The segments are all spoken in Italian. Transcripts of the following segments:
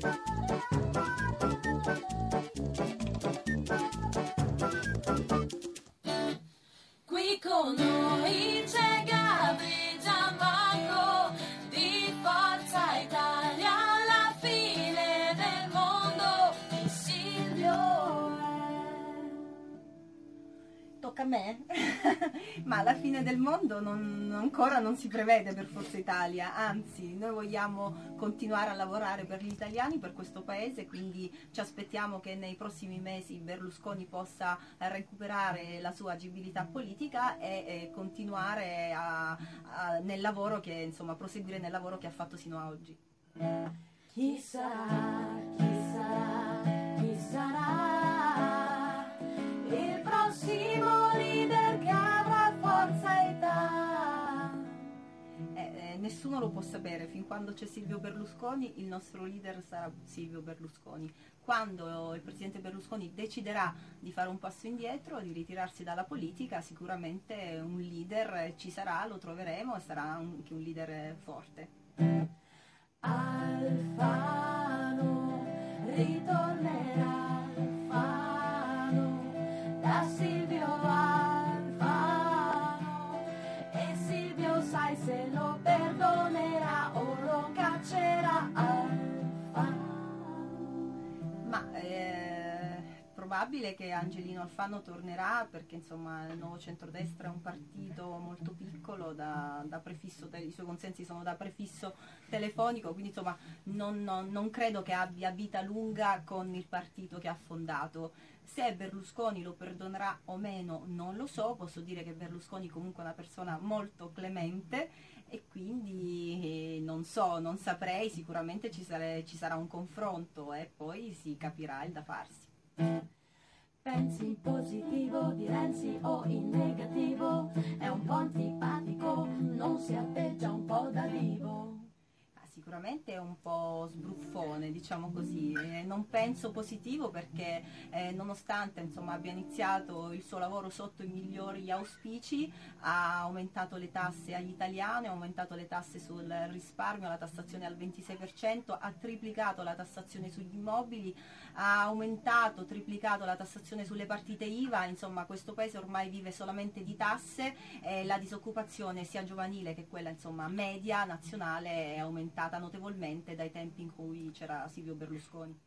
Qui con Tocca a me? Ma la fine del mondo non- ancora non si prevede per Forza Italia, anzi noi vogliamo continuare a lavorare per gli italiani, per questo paese, quindi ci aspettiamo che nei prossimi mesi Berlusconi possa recuperare la sua agibilità politica e, e continuare a- a- nel lavoro che, insomma, proseguire nel lavoro che ha fatto sino a oggi. Chi sarà, chi sarà, chi sarà nessuno lo può sapere, fin quando c'è Silvio Berlusconi il nostro leader sarà Silvio Berlusconi. Quando il presidente Berlusconi deciderà di fare un passo indietro, di ritirarsi dalla politica, sicuramente un leader ci sarà, lo troveremo e sarà anche un leader forte. Alfano ritornerà Silvio Alfano e Silvio sai se lo perdonerà probabile che Angelino Alfano tornerà perché insomma il nuovo centrodestra è un partito molto piccolo, da, da prefisso, i suoi consensi sono da prefisso telefonico, quindi insomma non, non- non credo che abbia vita lunga con il partito che ha fondato. Se Berlusconi lo perdonerà o meno non lo so, posso dire che Berlusconi comunque è una persona molto clemente e quindi eh, non so, non saprei, sicuramente ci, sare- ci sarà un confronto e poi si capirà il da farsi. Pensi in positivo di Renzi o in negativo? È un po' antipatico, non si atteggia Sicuramente è un po' sbruffone, diciamo così. Eh, non penso positivo perché eh, nonostante insomma, abbia iniziato il suo lavoro sotto i migliori auspici, ha aumentato le tasse agli italiani, ha aumentato le tasse sul risparmio, la tassazione al 26%, ha triplicato la tassazione sugli immobili, ha aumentato, triplicato la tassazione sulle partite IVA, insomma questo paese ormai vive solamente di tasse e la disoccupazione sia giovanile che quella insomma, media nazionale è aumentata notevolmente dai tempi in cui c'era Silvio Berlusconi.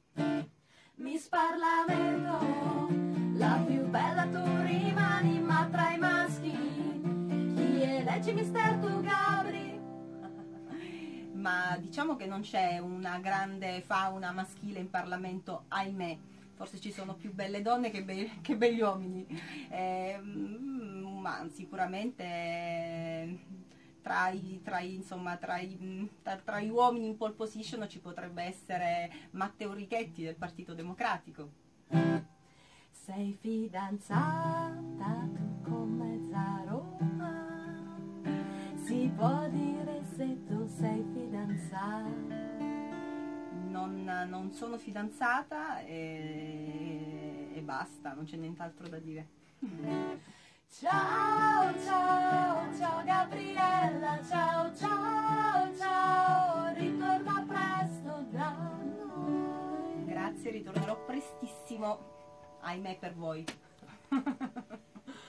Miss Parlamento, la più bella tu rimani, ma tra i maschi, chi eleggi Mister tu Gabri? Ma diciamo che non c'è una grande fauna maschile in Parlamento, ahimè. Forse ci sono più belle donne che, be- che begli uomini, Eh, ma sicuramente tra i, tra i- insomma, tra i- mm, tra- gli uomini in pole position ci potrebbe essere Matteo Richetti del Partito Democratico. Sei fidanzata tu con mezza Roma? Si può dire se tu sei fidanzata? Non, non sono fidanzata e, e basta, non c'è nient'altro da dire. Ciao, ritornerò prestissimo, ahimè per voi.